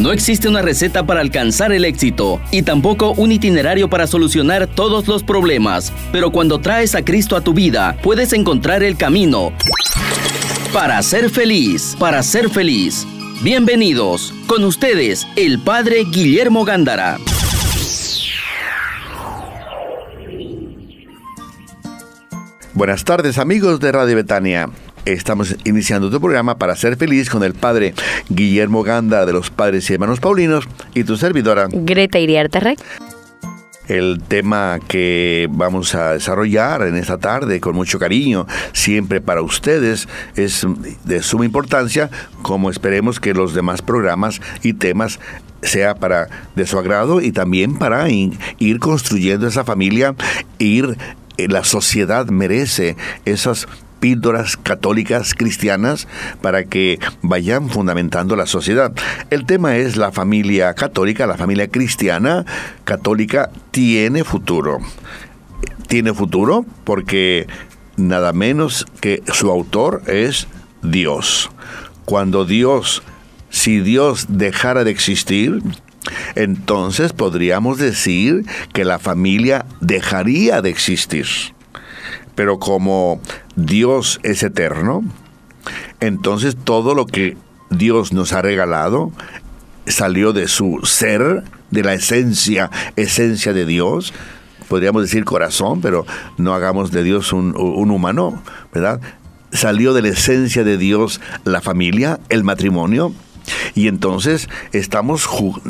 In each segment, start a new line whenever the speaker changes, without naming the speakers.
No existe una receta para alcanzar el éxito y tampoco un itinerario para solucionar todos los problemas, pero cuando traes a Cristo a tu vida, puedes encontrar el camino para ser feliz, para ser feliz. Bienvenidos, con ustedes, el Padre Guillermo Gándara.
Buenas tardes amigos de Radio Betania. Estamos iniciando tu programa para ser feliz con el padre Guillermo Ganda de los Padres y Hermanos Paulinos y tu servidora
Greta Iriarte Rey.
El tema que vamos a desarrollar en esta tarde con mucho cariño, siempre para ustedes, es de suma importancia, como esperemos que los demás programas y temas sea para de su agrado y también para ir construyendo esa familia, ir eh, la sociedad merece esas píldoras católicas cristianas para que vayan fundamentando la sociedad. El tema es la familia católica, la familia cristiana católica tiene futuro. Tiene futuro porque nada menos que su autor es Dios. Cuando Dios, si Dios dejara de existir, entonces podríamos decir que la familia dejaría de existir. Pero como Dios es eterno, entonces todo lo que Dios nos ha regalado salió de su ser, de la esencia, esencia de Dios. Podríamos decir corazón, pero no hagamos de Dios un, humano, ¿verdad? Salió de la esencia de Dios la familia, el matrimonio, y entonces estamos,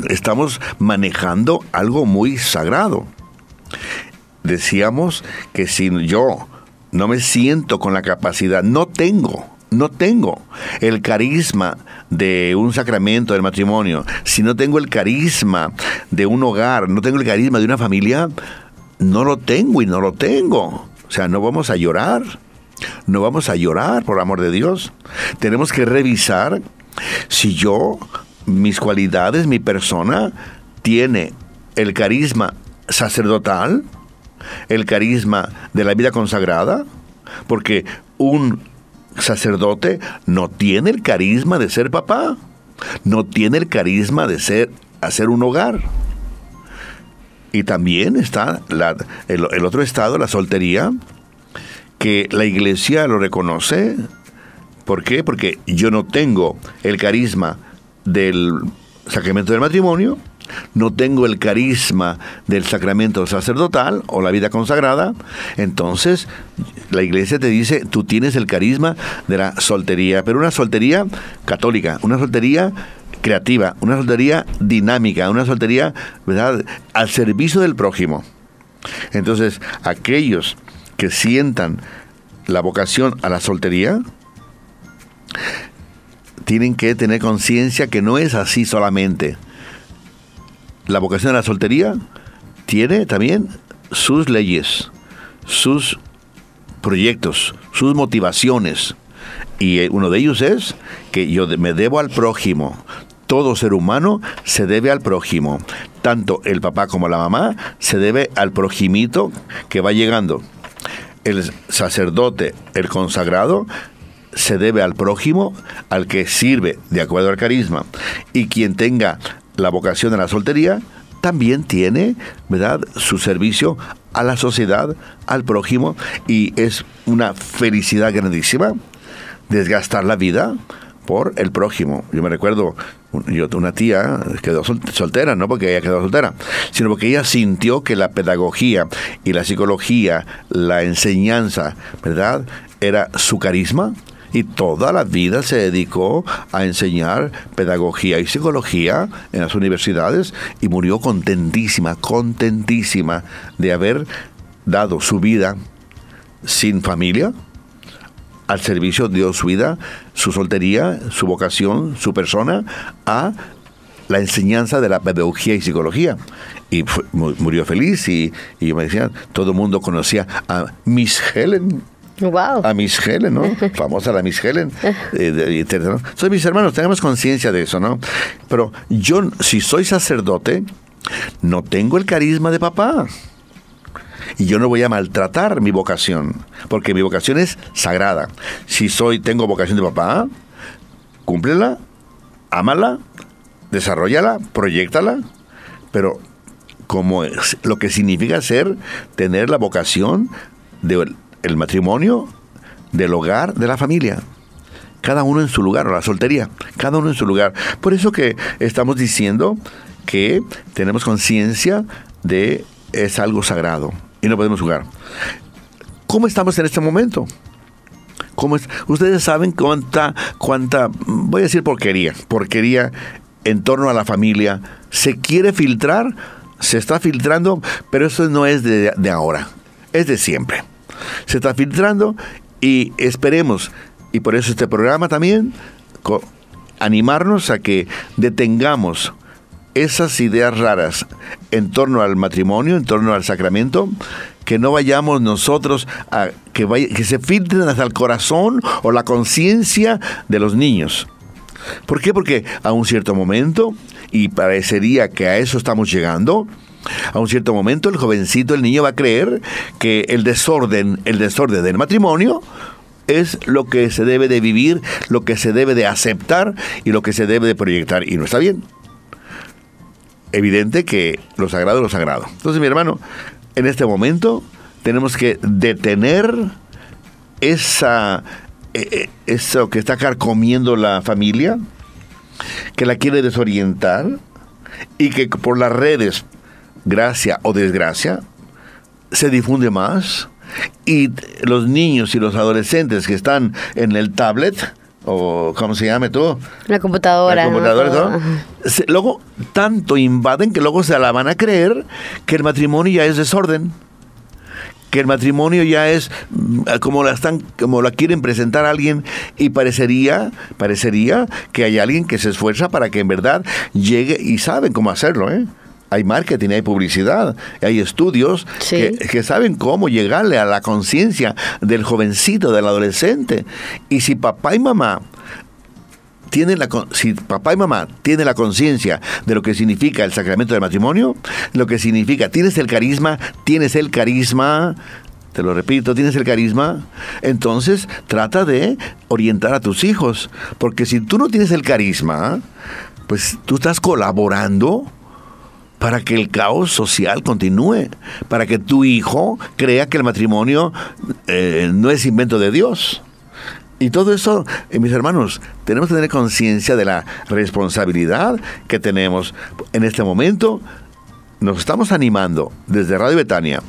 estamos manejando algo muy sagrado. Decíamos que si yo no me siento con la capacidad, no tengo, no tengo el carisma de un sacramento del matrimonio, si no tengo el carisma de un hogar, no tengo el carisma de una familia, no lo tengo y no lo tengo. O sea, no vamos a llorar, no vamos a llorar por amor de Dios. Tenemos que revisar si yo, mis cualidades, mi persona, tiene el carisma sacerdotal, el carisma de la vida consagrada, porque un sacerdote no tiene el carisma de ser papá, no tiene el carisma de ser hacer un hogar. Y también está el, el otro estado, la soltería, que la iglesia lo reconoce. ¿Por qué? Porque yo no tengo el carisma del sacramento del matrimonio, no tengo el carisma del sacramento sacerdotal o la vida consagrada, entonces la iglesia te dice, tú tienes el carisma de la soltería, pero una soltería católica, una soltería creativa, una soltería dinámica, una soltería, ¿verdad?, al servicio del prójimo. Entonces, aquellos que sientan la vocación a la soltería, tienen que tener conciencia que no es así solamente la vocación de la soltería tiene también sus leyes, sus proyectos, sus motivaciones. Y eh, uno de ellos es que yo me debo al prójimo. Todo ser humano se debe al prójimo. Tanto el papá como la mamá se debe al prójimito que va llegando. El sacerdote, el consagrado, se debe al prójimo, al que sirve de acuerdo al carisma. Y quien tenga la vocación de la soltería también tiene, ¿verdad?, su servicio a la sociedad, al prójimo, y es una felicidad grandísima desgastar la vida por el prójimo. Yo me recuerdo, una tía quedó soltera, no porque ella quedó soltera, sino porque ella sintió que la pedagogía y la psicología, la enseñanza, ¿verdad?, era su carisma, y toda la vida se dedicó a enseñar pedagogía y psicología en las universidades y murió contentísima, contentísima de haber dado su vida sin familia al servicio de su vida, su soltería, su vocación, su persona, a la enseñanza de la pedagogía y psicología. Y murió feliz y, y me decían, todo el mundo conocía a Miss Helen a Miss Helen, ¿no? Famosa la Miss Helen. Eh, Soy mis hermanos, tengamos conciencia de eso, ¿no? Pero yo, si soy sacerdote, no tengo el carisma de papá. Y yo no voy a maltratar mi vocación, porque mi vocación es sagrada. Si soy, tengo vocación de papá, cúmplela, ámala, desarrollala, proyectala, pero como lo que significa ser, tener la vocación del el matrimonio, del hogar, de la familia. Cada uno en su lugar, o la soltería, cada uno en su lugar. Por eso que estamos diciendo que tenemos conciencia de es algo sagrado y no podemos jugar. ¿Cómo estamos en este momento? ¿Cómo es? Ustedes saben cuánta, cuánta, voy a decir porquería, porquería en torno a la familia se quiere filtrar, se está filtrando, pero eso no es de ahora, es de siempre. Se está filtrando y esperemos, y por eso este programa también, animarnos a que detengamos esas ideas raras en torno al matrimonio, en torno al sacramento, que no vayamos nosotros a que, que se filtren hasta el corazón o la conciencia de los niños. ¿Por qué? Porque a un cierto momento, y parecería que a eso estamos llegando, a un cierto momento el jovencito, el niño va a creer que el desorden, el desorden del matrimonio es lo que se debe de vivir, lo que se debe de aceptar y lo que se debe de proyectar. Y no está bien. Evidente que lo sagrado es lo sagrado. Entonces, mi hermano, en este momento tenemos que detener esa, eh, eh, eso que está carcomiendo la familia, que la quiere desorientar y que por las redes, gracia o desgracia, se difunde más y los niños y los adolescentes que están en el tablet, o ¿cómo se llame?
La computadora.
La computadora, luego tanto invaden que luego se la van a creer que el matrimonio ya es desorden. Que el matrimonio ya es mm, como la están, como la quieren presentar a alguien, y parecería, parecería que hay alguien que se esfuerza para que en verdad llegue y saben cómo hacerlo, ¿eh? Hay marketing, hay publicidad, hay estudios que, saben cómo llegarle a la conciencia del jovencito, del adolescente. Y si papá y mamá tienen la, si papá y mamá tienen la conciencia de lo que significa el sacramento del matrimonio, lo que significa, tienes el carisma, tienes el carisma, te lo repito, tienes el carisma, entonces trata de orientar a tus hijos, porque si tú no tienes el carisma, pues tú estás colaborando para que el caos social continúe, para que tu hijo crea que el matrimonio eh, no es invento de Dios. Y todo eso, eh, mis hermanos, tenemos que tener conciencia de la responsabilidad que tenemos. En este momento, nos estamos animando desde Radio Betania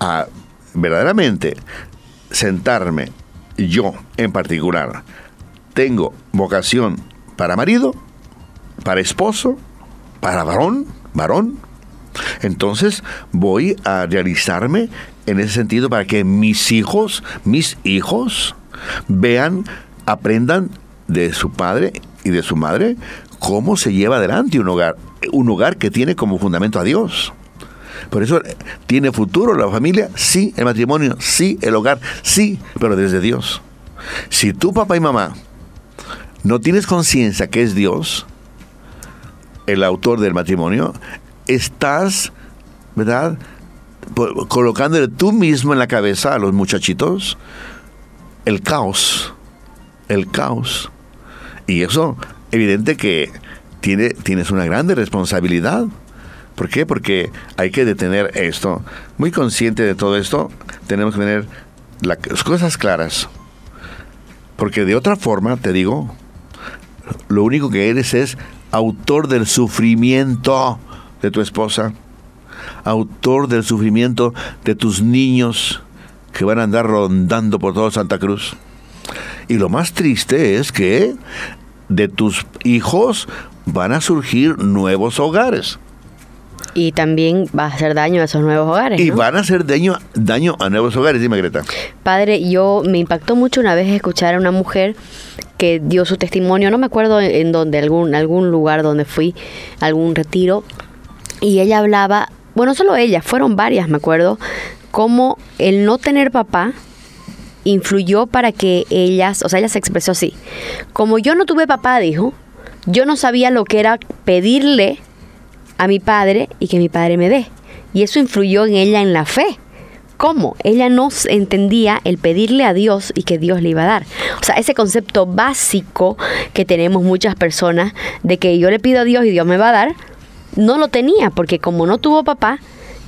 a verdaderamente sentarme, yo en particular, tengo vocación para marido, para esposo, para varón, varón. Entonces voy a realizarme en ese sentido para que mis hijos, mis hijos, vean, aprendan de su padre y de su madre cómo se lleva adelante un hogar, un hogar que tiene como fundamento a Dios. Por eso tiene futuro la familia, sí, el matrimonio, sí, el hogar, sí, pero desde Dios. Si tu papá y mamá no tienes conciencia que es Dios, el autor del matrimonio, estás, ¿verdad? Colocándole tú mismo en la cabeza a los muchachitos el caos, el caos. Y eso, evidente que tiene, tienes una grande responsabilidad. ¿Por qué? Porque hay que detener esto. Muy consciente de todo esto, tenemos que tener las cosas claras. Porque de otra forma, te digo, lo único que eres es autor del sufrimiento de tu esposa, autor del sufrimiento de tus niños que van a andar rondando por todo Santa Cruz. Y lo más triste es que de tus hijos van a surgir nuevos hogares.
Y también va a hacer daño a esos nuevos hogares.
Y van a hacer daño, daño a nuevos hogares, dime Greta.
Padre, yo me impactó mucho una vez escuchar a una mujer que dio su testimonio, no me acuerdo en dónde, algún, algún lugar donde fui, algún retiro, y ella hablaba, bueno, solo ella, fueron varias, me acuerdo, cómo el no tener papá influyó para que ellas, o sea, ella se expresó así, como yo no tuve papá, dijo, yo no sabía lo que era pedirle a mi padre y que mi padre me dé. Y eso influyó en ella en la fe, ¿Cómo? Ella no entendía el pedirle a Dios y que Dios le iba a dar. O sea, ese concepto básico que tenemos muchas personas de que yo le pido a Dios y Dios me va a dar, no lo tenía, porque como no tuvo papá,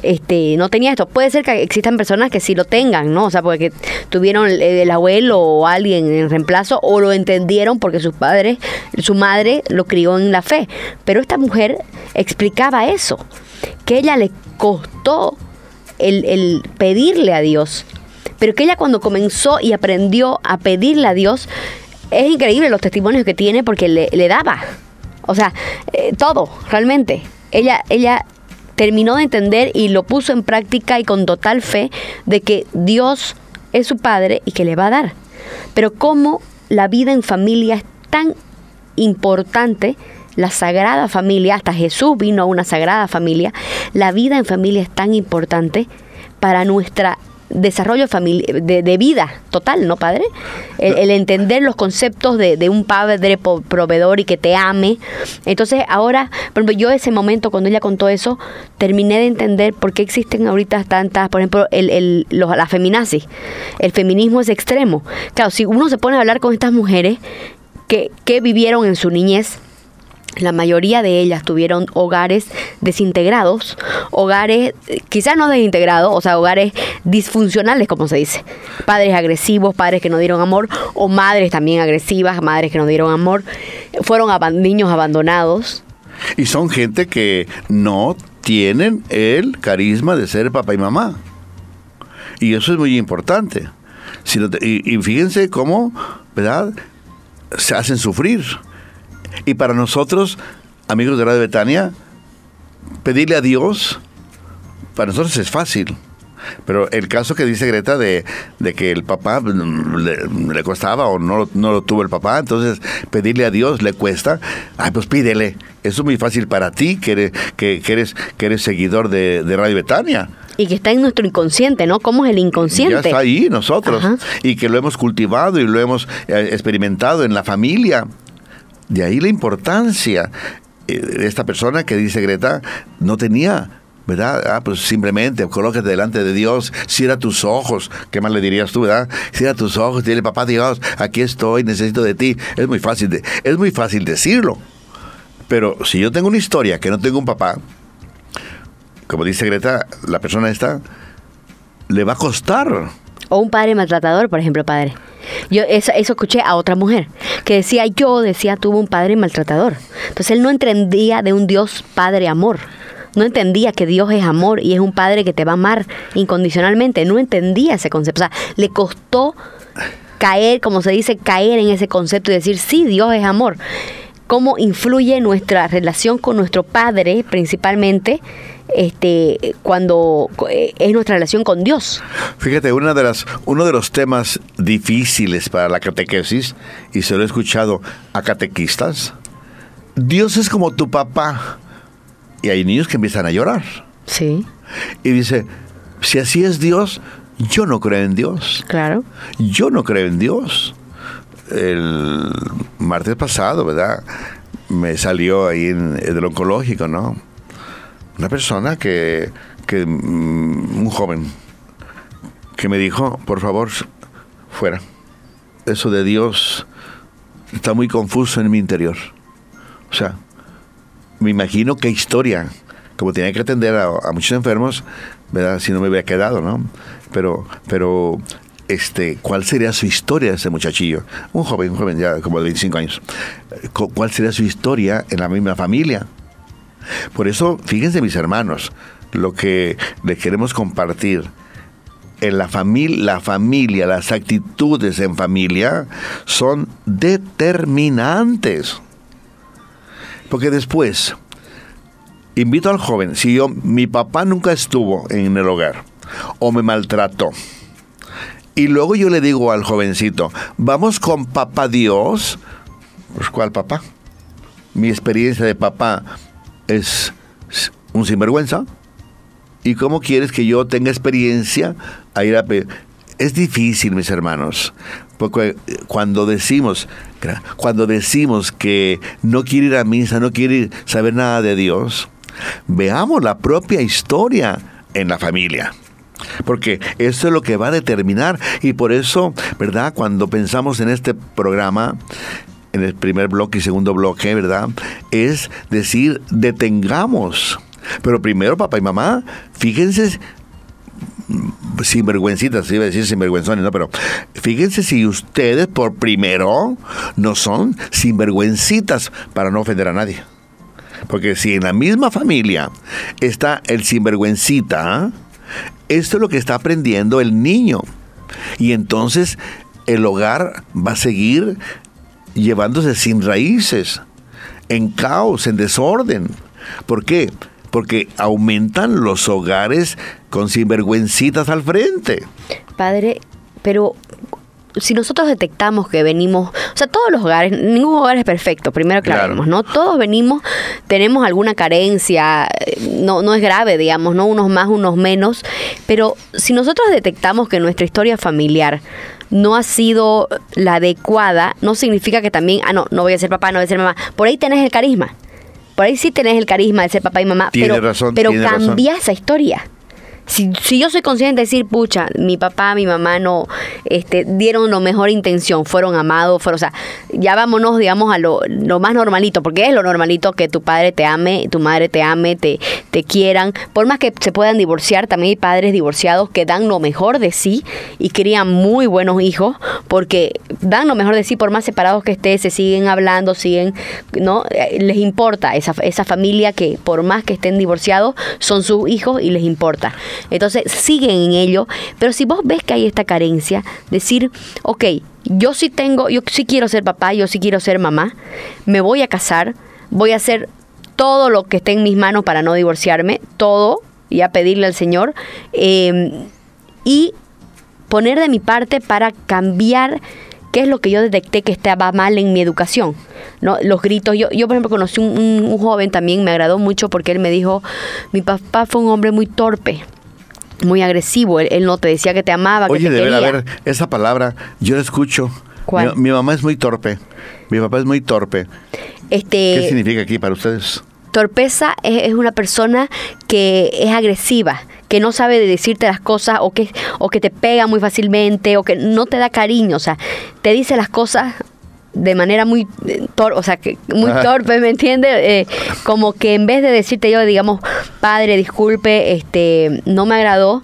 este, no tenía esto. Puede ser que existan personas que sí lo tengan, ¿no? O sea, porque tuvieron el, abuelo o alguien en reemplazo o lo entendieron porque sus padres, su madre lo crió en la fe. Pero esta mujer explicaba eso, que ella le costó el, el pedirle a Dios, pero que ella cuando comenzó y aprendió a pedirle a Dios, es increíble los testimonios que tiene porque le, le daba. O sea, eh, todo, realmente. Ella, ella terminó de entender y lo puso en práctica y con total fe de que Dios es su Padre y que le va a dar. Pero cómo la vida en familia es tan importante, la sagrada familia, hasta Jesús vino a una sagrada familia, la vida en familia es tan importante para nuestra desarrollo de, de, vida total, ¿no, padre? El, entender los conceptos de, un padre proveedor y que te ame. Entonces, ahora, por ejemplo, yo ese momento, cuando ella contó eso, terminé de entender por qué existen ahorita tantas, por ejemplo, el, el, la feminazis. El feminismo es extremo. Claro, si uno se pone a hablar con estas mujeres que, que vivieron en su niñez, la mayoría de ellas tuvieron hogares desintegrados, hogares quizás no desintegrados, o sea, hogares disfuncionales, como se dice. Padres agresivos, padres que no dieron amor, o madres también agresivas, madres que no dieron amor. Fueron niños abandonados.
Y son gente que no tienen el carisma de ser papá y mamá. Y eso es muy importante. y, y fíjense cómo, ¿verdad? Se hacen sufrir y para nosotros, amigos de Radio Betania, pedirle a Dios, para nosotros es fácil. Pero el caso que dice Greta de, que el papá le, costaba o no, no, lo tuvo el papá, entonces pedirle a Dios le cuesta, ay, pues pídele. Eso es muy fácil para ti, que eres, que, eres, que eres seguidor de, Radio Betania.
Y que está en nuestro inconsciente, ¿no? ¿Cómo es el inconsciente? Ya
está ahí nosotros. Y que lo hemos cultivado y lo hemos eh, experimentado en la familia. De ahí la importancia eh, de esta persona que dice Greta no tenía ¿verdad? Ah, pues simplemente colócate delante de Dios, cierra tus ojos, ¿qué más le dirías tú, verdad? Cierra tus ojos, dile, papá Dios, aquí estoy, necesito de ti. Es muy fácil, de, es muy fácil decirlo. Pero si yo tengo una historia que no tengo un papá, como dice Greta, la persona esta, le va a costar.
O un padre maltratador, por ejemplo, padre. Yo eso, escuché a otra mujer que decía, yo decía, tuvo un padre maltratador. Entonces él no entendía de un Dios padre amor. No entendía que Dios es amor y es un padre que te va a amar incondicionalmente. No entendía ese concepto. O sea, le costó caer, como se dice, caer en ese concepto y decir, sí, Dios es amor. ¿Cómo influye nuestra relación con nuestro padre principalmente? Este, cuando eh, es nuestra relación con Dios.
Fíjate, una de las, uno de los temas difíciles para la catequesis, y se lo he escuchado a catequistas, Dios es como tu papá. Y hay niños que empiezan a llorar.
Sí.
Y dice, si así es Dios, yo no creo en Dios.
Claro.
Yo no creo en Dios. El martes pasado, ¿verdad? Me salió ahí en el oncológico, ¿no? Una persona que, que mm, un joven, que me dijo, por favor, fuera. Eso de Dios está muy confuso en mi interior. O sea, me imagino qué historia, como tenía que atender a, muchos enfermos, ¿verdad? Si no me hubiera quedado, ¿no? Pero, pero, este, ¿cuál sería su historia ese muchachillo? Un joven, un joven ya como de 25 años. ¿Cuál sería su historia en la misma familia? Por eso, fíjense mis hermanos, lo que les queremos compartir. En la, familia, la familia, las actitudes en familia son determinantes. Porque después, invito al joven, si yo, mi papá nunca estuvo en el hogar o me maltrató, y luego yo le digo al jovencito, vamos con papá Dios, pues ¿cuál papá? Mi experiencia de papá es un sinvergüenza. ¿Y cómo quieres que yo tenga experiencia a ir a... Es difícil, mis hermanos, porque cuando decimos, cuando decimos que no quiere ir a misa, no quiere saber nada de Dios, veamos la propia historia en la familia. Porque eso es lo que va a determinar. Y por eso, ¿verdad? Cuando pensamos en este programa, en el primer bloque y segundo bloque, ¿verdad? Es decir, detengamos. Pero primero, papá y mamá, fíjense sinvergüencitas, iba a decir sinvergüenzones, ¿no? Pero fíjense si ustedes por primero no son sinvergüencitas para no ofender a nadie. Porque si en la misma familia está el sinvergüencita, esto es lo que está aprendiendo el niño. Y entonces el hogar va a seguir llevándose sin raíces, en caos, en desorden. ¿Por qué? Porque aumentan los hogares con sinvergüencitas al frente.
Padre, pero si nosotros detectamos que venimos, o sea, todos los hogares, ningún hogar es perfecto, primero aclaremos, ¿no? Todos venimos, tenemos alguna carencia, no, no es grave, digamos, ¿no? Unos más, unos menos, pero si nosotros detectamos que nuestra historia familiar no ha sido la adecuada, no significa que también, ah, no, no voy a ser papá, no voy a ser mamá. Por ahí tenés el carisma. Por ahí sí tenés el carisma de ser papá y mamá. pero
razón,
pero cambia esa historia si, si, yo soy consciente de decir, pucha, mi papá, mi mamá no este, dieron lo mejor intención, fueron amados, fueron, o sea, ya vámonos, digamos, a lo, lo, más normalito, porque es lo normalito que tu padre te ame, tu madre te ame, te, te quieran. Por más que se puedan divorciar, también hay padres divorciados que dan lo mejor de sí y crían muy buenos hijos, porque dan lo mejor de sí, por más separados que esté, se siguen hablando, siguen, ¿no? Les importa esa, esa familia que por más que estén divorciados, son sus hijos y les importa. Entonces siguen en ello, pero si vos ves que hay esta carencia, decir, ok, yo sí tengo, yo sí quiero ser papá, yo sí quiero ser mamá, me voy a casar, voy a hacer todo lo que esté en mis manos para no divorciarme, todo, y a pedirle al Señor, eh, y poner de mi parte para cambiar qué es lo que yo detecté que estaba mal en mi educación. ¿no? Los gritos. Yo, yo por ejemplo, conocí un, un joven también, me agradó mucho porque él me dijo, mi papá fue un hombre muy torpe muy agresivo. Él, él, no te decía que te amaba,
Oye,
que te
de
quería.
ver, a ver, esa palabra yo la escucho.
¿Cuál?
Mi, mi, mamá es muy torpe. Mi papá es muy torpe.
Este,
¿Qué significa aquí para ustedes?
Torpeza es, es, una persona que es agresiva, que no sabe de decirte las cosas o que, o que te pega muy fácilmente o que no te da cariño. O sea, te dice las cosas de manera muy tor o sea, que muy torpe, ¿me entiendes? Eh, como que en vez de decirte yo, digamos, padre, disculpe, este, no me agradó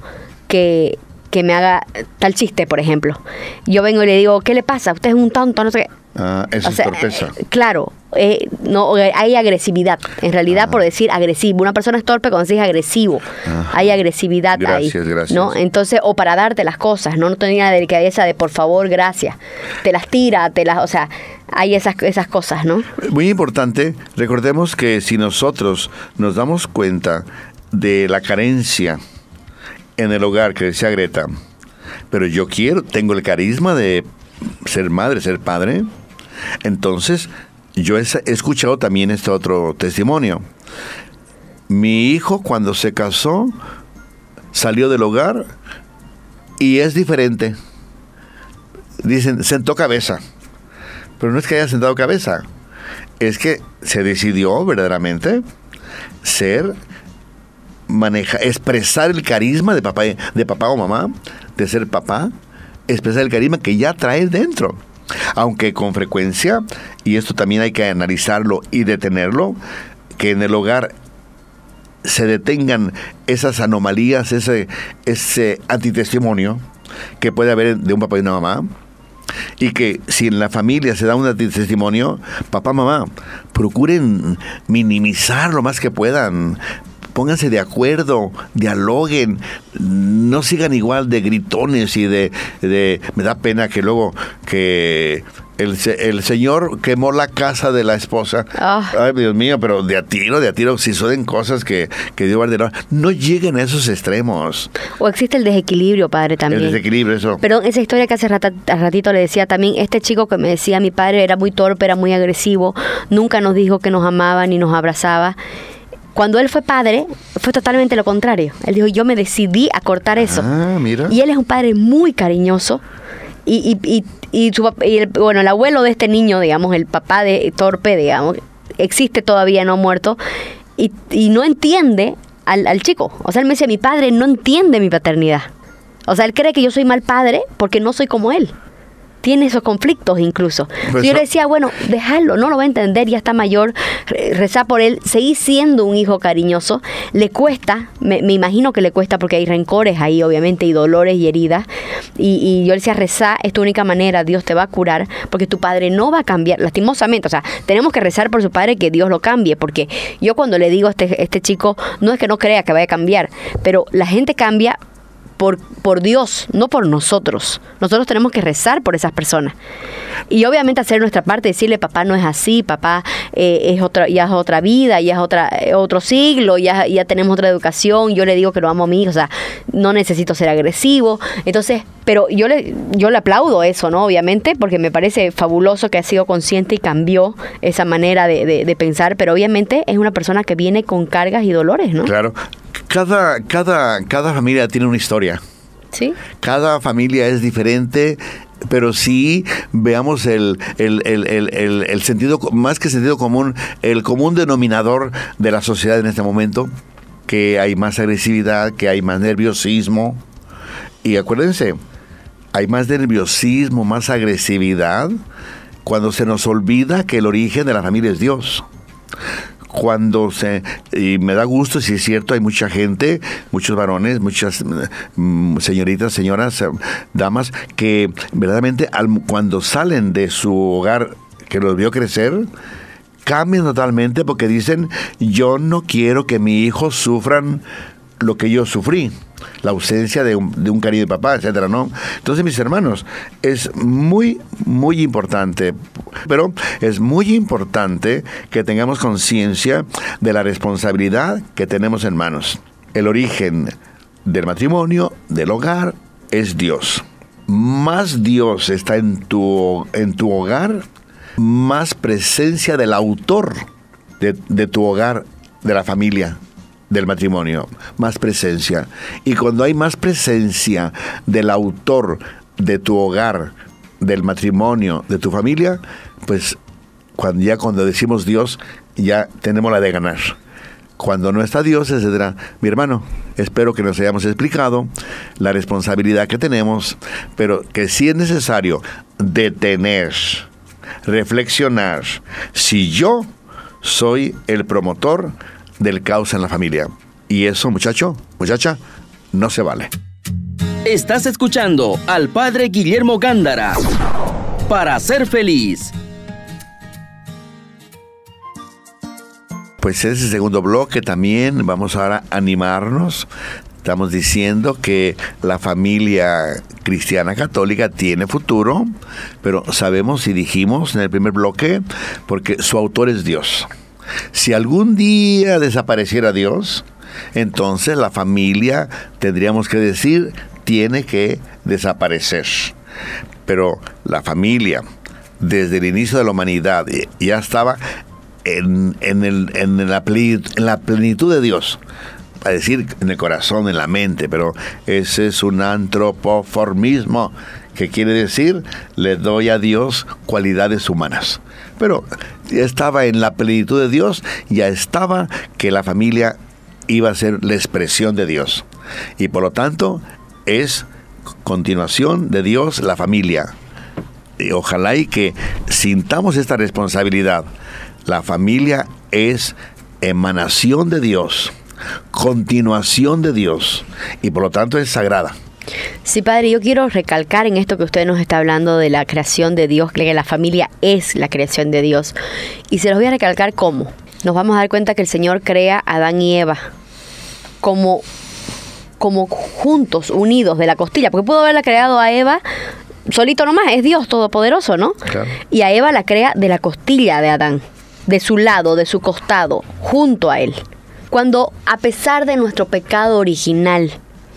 que, que me haga tal chiste, por ejemplo. Yo vengo y le digo, ¿qué le pasa? Usted es un tonto, no sé qué.
Ah, eso
o sea,
es torpeza.
Eh, claro, eh, no, hay agresividad. En realidad,
Ah.
por decir agresivo. Una persona es torpe cuando se dice agresivo. Hay agresividad
Gracias,
ahí.
gracias.
¿no? Entonces, o para darte las cosas, ¿no? No tenía la delicadeza de por favor, gracias. Te las tira, te las, o sea, hay esas, esas cosas, ¿no?
Muy importante, recordemos que si nosotros nos damos cuenta de la carencia en el hogar que decía Greta, pero yo quiero, tengo el carisma de ser madre, ser padre, entonces yo he, escuchado también este otro testimonio. Mi hijo cuando se casó salió del hogar y es diferente. Dicen, sentó cabeza. Pero no es que haya sentado cabeza, es que se decidió verdaderamente ser, maneja, expresar el carisma de papá, de papá o mamá, de ser papá, expresar el carisma que ya trae dentro. Aunque con frecuencia, y esto también hay que analizarlo y detenerlo, que en el hogar se detengan esas anomalías, ese, ese antitestimonio que puede haber de un papá y una mamá, y que si en la familia se da un testimonio, papá, mamá, procuren minimizar lo más que puedan. Pónganse de acuerdo, dialoguen, no sigan igual de gritones y de, me da pena que luego que el, el, señor quemó la casa de la esposa.
Oh.
Ay, Dios mío, pero de a tiro, de a tiro, si son cosas que, que Dios guarde. No lleguen a esos extremos.
O existe el desequilibrio, padre, también.
El desequilibrio, eso.
Pero esa historia que hace rat ratito le decía también, este chico que me decía, mi padre era muy torpe, era muy agresivo, nunca nos dijo que nos amaba ni nos abrazaba. Cuando él fue padre, fue totalmente lo contrario. Él dijo, yo me decidí a cortar eso.
Ah, mira.
Y él es un padre muy cariñoso. Y, y, y, y, su, y el, bueno, el abuelo de este niño, digamos, el papá de Torpe, digamos, existe todavía no muerto. Y, y no entiende al, al chico. O sea, él me dice, mi padre no entiende mi paternidad. O sea, él cree que yo soy mal padre porque no soy como él. Tiene esos conflictos incluso.
Pues
yo le decía, bueno, déjalo, no lo va a entender, ya está mayor, re- rezar por él, seguir siendo un hijo cariñoso. Le cuesta, me, me imagino que le cuesta porque hay rencores ahí, obviamente, y dolores y heridas. Y, y yo le decía, rezar es tu única manera, Dios te va a curar, porque tu padre no va a cambiar, lastimosamente. O sea, tenemos que rezar por su padre que Dios lo cambie, porque yo cuando le digo a este, este chico, no es que no crea que vaya a cambiar, pero la gente cambia por, por Dios, no por nosotros. Nosotros tenemos que rezar por esas personas. Y obviamente hacer nuestra parte, decirle, papá no es así, papá eh, es otra, ya es otra vida, ya es otra, eh, otro siglo, ya, ya tenemos otra educación, yo le digo que lo amo a mí, o sea, no necesito ser agresivo. Entonces, pero yo le, yo le aplaudo eso, ¿no? Obviamente, porque me parece fabuloso que ha sido consciente y cambió esa manera de pensar, pero obviamente es una persona que viene con cargas y dolores, ¿no?
Claro. Cada, cada, cada familia tiene una historia.
Sí.
Cada familia es diferente, pero sí veamos el, el, el, el, sentido, más que sentido común, el común denominador de la sociedad en este momento, que hay más agresividad, que hay más nerviosismo. Y acuérdense, hay más nerviosismo, más agresividad, cuando se nos olvida que el origen de la familia es Dios cuando se y me da gusto si es cierto hay mucha gente muchos varones muchas mm, señoritas señoras eh, damas que verdaderamente cuando salen de su hogar que los vio crecer cambian totalmente porque dicen yo no quiero que mi hijo sufran lo que yo sufrí la ausencia de un, cariño de papá, etcétera, ¿no? Entonces, mis hermanos, es muy, muy importante, pero es muy importante que tengamos conciencia de la responsabilidad que tenemos en manos. El origen del matrimonio, del hogar, es Dios. Más Dios está en tu, en tu hogar, más presencia del autor de tu hogar, de la familia, del matrimonio, más presencia. Y cuando hay más presencia del autor de tu hogar, del matrimonio, de tu familia, pues cuando ya cuando decimos Dios, ya tenemos la de ganar. Cuando no está Dios, etcétera. Mi hermano, espero que nos hayamos explicado la responsabilidad que tenemos, pero que sí es necesario detener, reflexionar. Si yo soy el promotor del caos en la familia. Y eso, muchacho, muchacha, no se vale.
Estás escuchando al padre Guillermo Gándara. Para ser feliz.
Pues ese segundo bloque también vamos ahora a animarnos. Estamos diciendo que la familia cristiana católica tiene futuro, pero sabemos y dijimos en el primer bloque, porque su autor es Dios. Si algún día desapareciera Dios, entonces la familia, tendríamos que decir, tiene que desaparecer. Pero la familia, desde el inicio de la humanidad, eh, ya estaba en, en el- en la, plenitud, en la plenitud de Dios. A decir en el corazón, en la mente, pero ese es un antropoformismo que quiere decir le doy a Dios cualidades humanas. Pero ya estaba en la plenitud de Dios, ya estaba que la familia iba a ser la expresión de Dios. Y por lo tanto es continuación de Dios la familia. Y ojalá y que sintamos esta responsabilidad. La familia es emanación de Dios, continuación de Dios y por lo tanto es sagrada.
Sí, padre, yo quiero recalcar en esto que usted nos está hablando de la creación de Dios, que la familia es la creación de Dios. Y se los voy a recalcar cómo. Nos vamos a dar cuenta que el Señor crea a Adán y Eva como, como juntos, unidos de la costilla, porque pudo haberla creado a Eva solito nomás, es Dios todopoderoso, ¿no?
Claro.
Y a Eva la crea de la costilla de Adán, de su lado, de su costado, junto a él. Cuando a pesar de nuestro pecado original,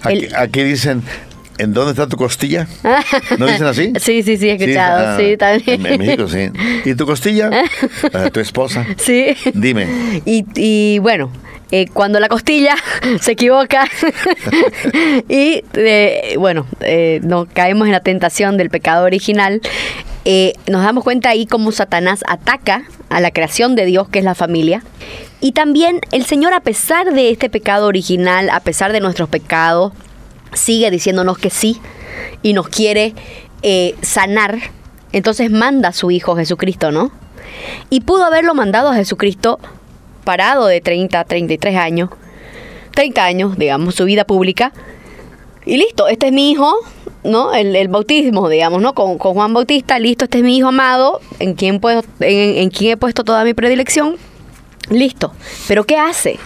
Aquí,
el-
aquí dicen, ¿en dónde está tu costilla? ¿No dicen así?
Sí, sí, sí, he escuchado,
ah,
sí, también.
En, México, sí. ¿Y tu costilla? Ah, tu esposa.
Sí.
Dime.
Y, y bueno, eh, cuando la costilla se equivoca y eh, bueno, eh, nos caemos en la tentación del pecado original, eh, nos damos cuenta ahí cómo Satanás ataca a la creación de Dios, que es la familia. Y también el Señor, a pesar de este pecado original, a pesar de nuestros pecados, sigue diciéndonos que sí y nos quiere eh, sanar. Entonces manda a su Hijo Jesucristo, ¿no? Y pudo haberlo mandado a Jesucristo parado de 30, 33 años, 30 años, digamos, su vida pública. Y listo, este es mi hijo, ¿no? El, bautismo, digamos, ¿no? Con, Juan Bautista, listo, este es mi hijo amado, en quien, puedo, en, en quien he puesto toda mi predilección. Listo. Pero ¿qué hace?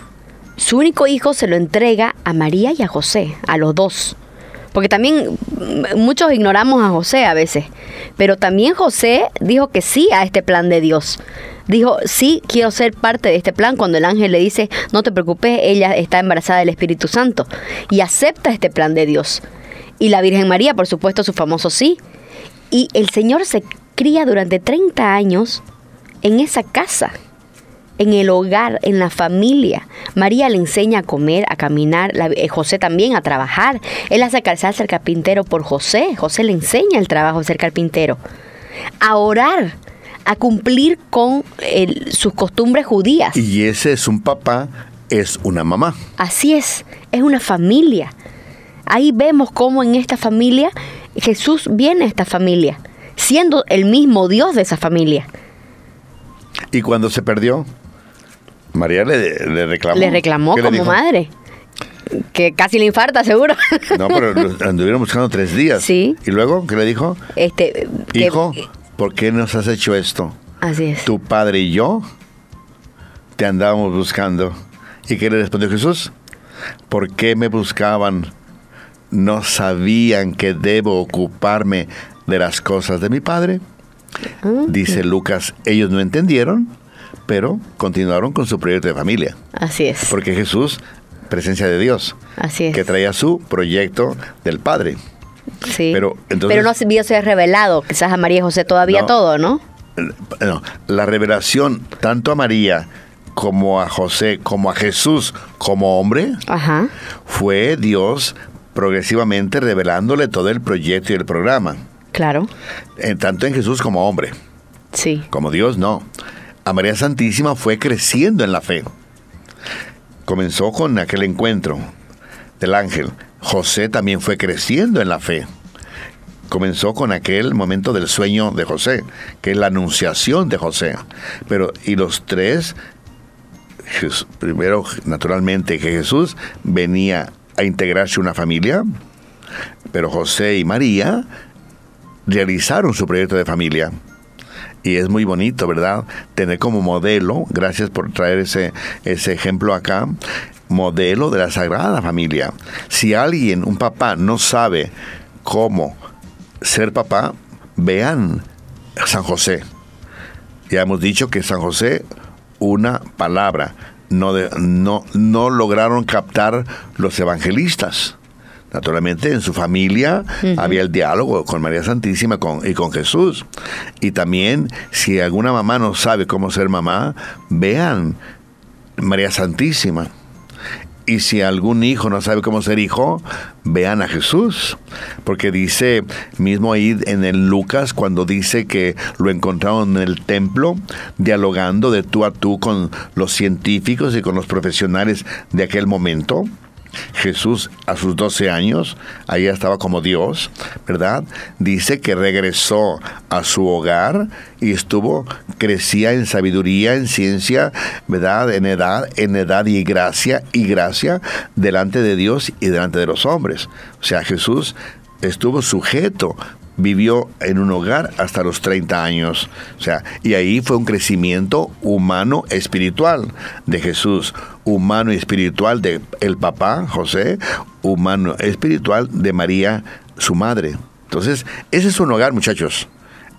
Su único hijo se lo entrega a María y a José, a los dos. Porque también mm, muchos ignoramos a José a veces. Pero también José dijo que sí a este plan de Dios. Dijo, sí, quiero ser parte de este plan cuando el ángel le dice, no te preocupes, ella está embarazada del Espíritu Santo. Y acepta este plan de Dios. Y la Virgen María, por supuesto, su famoso sí. Y el Señor se cría durante 30 años en esa casa en el hogar, en la familia. María le enseña a comer, a caminar, eh, José también a trabajar. Él hace calzarse al carpintero por José. José le enseña el trabajo de ser carpintero. A orar, a cumplir con sus costumbres judías.
Y ese es un papá, es una mamá.
Así es, es una familia. Ahí vemos cómo en esta familia Jesús viene a esta familia, siendo el mismo Dios de esa familia.
¿Y cuando se perdió? María le, reclamó.
Le reclamó como madre. Que casi le infarta, seguro.
No, pero anduvieron buscando tres días.
Sí.
¿Y luego qué le dijo?
Este,
Hijo, ¿por qué nos has hecho esto?
Así es.
Tu padre y yo te andábamos buscando. ¿Y qué le respondió Jesús? ¿Por qué me buscaban? ¿No sabían que debo ocuparme de las cosas de mi padre? Ah, Dice Lucas, ellos no entendieron pero continuaron con su proyecto de familia.
Así es.
Porque Jesús, presencia de Dios,
Así es.
que traía su proyecto del Padre.
Sí. Pero, entonces, pero no se ser revelado, quizás a María y José todavía todo, ¿no?
No, la revelación tanto a María como a José, como a Jesús como hombre, fue Dios progresivamente revelándole todo el proyecto y el programa.
Claro.
En, tanto en Jesús como hombre.
Sí.
Como Dios, no. María Santísima fue creciendo en la fe. Comenzó con aquel encuentro del ángel. José también fue creciendo en la fe. Comenzó con aquel momento del sueño de José, que es la anunciación de José. Pero, y los tres, primero, naturalmente, que Jesús venía a integrarse una familia, pero José y María realizaron su proyecto de familia y es muy bonito, ¿verdad? Tener como modelo, gracias por traer ese, ese ejemplo acá, modelo de la Sagrada Familia. Si alguien, un papá, no sabe cómo ser papá, vean San José. Ya hemos dicho que San José, una palabra, no, no, no lograron captar los evangelistas. Naturalmente en su familia había el diálogo con María Santísima y con Jesús. Y también si alguna mamá no sabe cómo ser mamá, vean María Santísima. Y si algún hijo no sabe cómo ser hijo, vean a Jesús. Porque dice, mismo ahí en el Lucas, cuando dice que lo encontraron en el templo, dialogando de tú a tú con los científicos y con los profesionales de aquel momento, Jesús a sus 12 años, ahí estaba como Dios, ¿verdad? Dice que regresó a su hogar y estuvo, crecía en sabiduría, en ciencia, ¿verdad? En edad, en edad y gracia y gracia delante de Dios y delante de los hombres. O sea, Jesús estuvo sujeto vivió en un hogar hasta los 30 años. O sea, y ahí fue un crecimiento humano espiritual de Jesús, humano y espiritual de el papá José, humano espiritual de María, su madre. Entonces, ese es un hogar, muchachos.